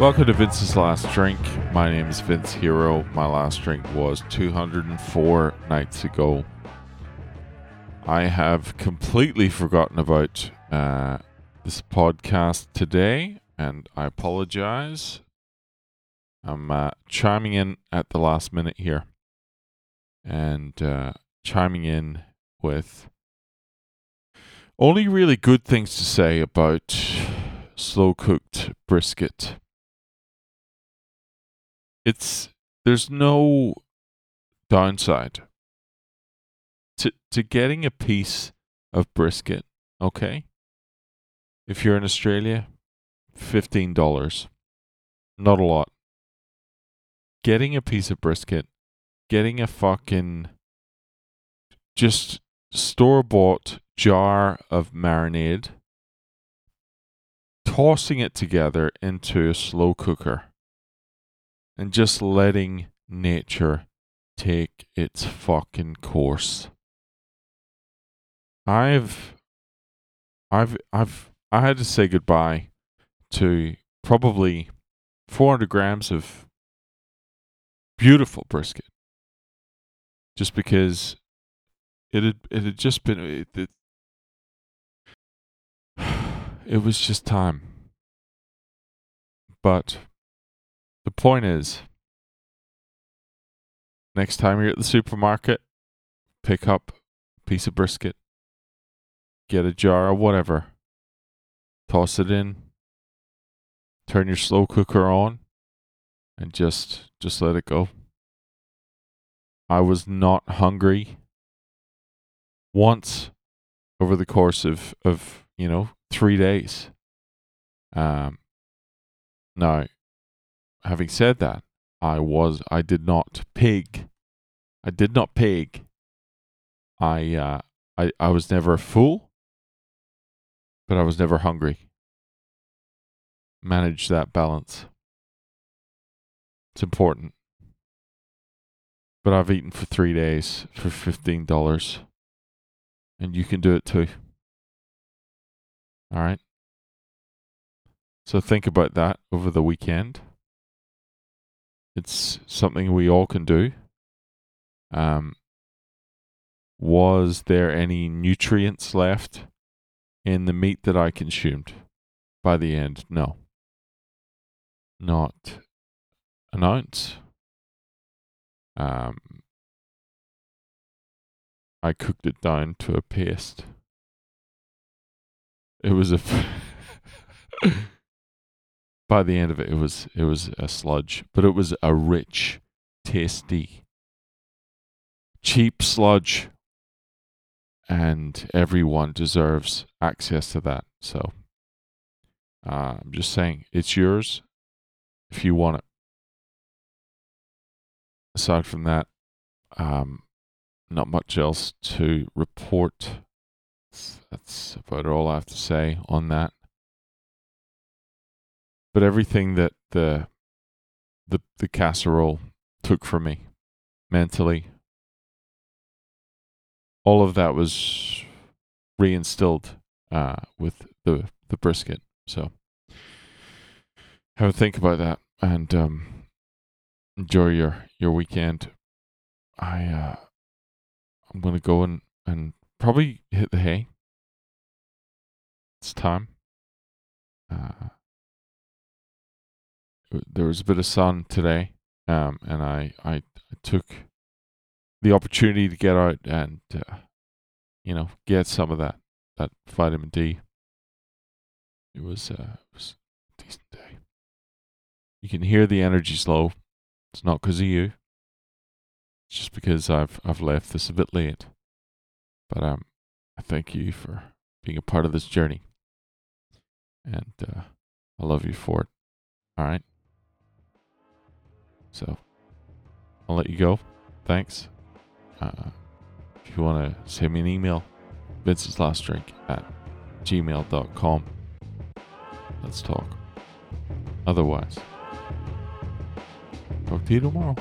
Welcome to Vince's Last Drink. My name is Vince Hero. My last drink was 204 nights ago. I have completely forgotten about uh, this podcast today, and I apologize. I'm uh, chiming in at the last minute here and uh, chiming in with only really good things to say about slow cooked brisket it's there's no downside to to getting a piece of brisket, okay? If you're in Australia, fifteen dollars. Not a lot. Getting a piece of brisket, getting a fucking just store bought jar of marinade, tossing it together into a slow cooker and just letting nature take its fucking course. I've I've I've I had to say goodbye to probably 400 grams of beautiful brisket just because it had it had just been it, it, it was just time but the point is, next time you're at the supermarket, pick up a piece of brisket, get a jar or whatever, toss it in, turn your slow cooker on, and just just let it go. I was not hungry once over the course of of you know three days. Um, now having said that, I was I did not pig. I did not pig. I uh, I I was never full, but I was never hungry. Manage that balance. It's important. But I've eaten for three days for fifteen dollars, and you can do it too. All right. So think about that over the weekend. It's something we all can do. Um, was there any nutrients left in the meat that I consumed by the end? No. Not an ounce. Um, I cooked it down to a paste. It was a. by the end of it, it was it was a sludge, but it was a rich, tasty, cheap sludge, and everyone deserves access to that. So uh, I'm just saying, it's yours if you want it. Aside from that, um, not much else to report. That's about all I have to say on that but everything that the the the casserole took from me mentally all of that was reinstilled uh, with the the brisket. So have a think about that and um, enjoy your your weekend. I uh, i'm gonna go and and probably hit the hay. It's time. Uh, there was a bit of sun today, um, and I, I, I took the opportunity to get out and uh, you know get some of that that vitamin D. It was, uh, it was a decent day. You can hear the energy's low. It's not because of you. It's just because I've I've left this a bit late. But um, I thank you for being a part of this journey, and uh, I love you for it. All right. So I'll let you go. Thanks. Uh, if you want to send me an email, Vince's Last Drink at gmail.com. Let's talk. Otherwise, talk to you tomorrow.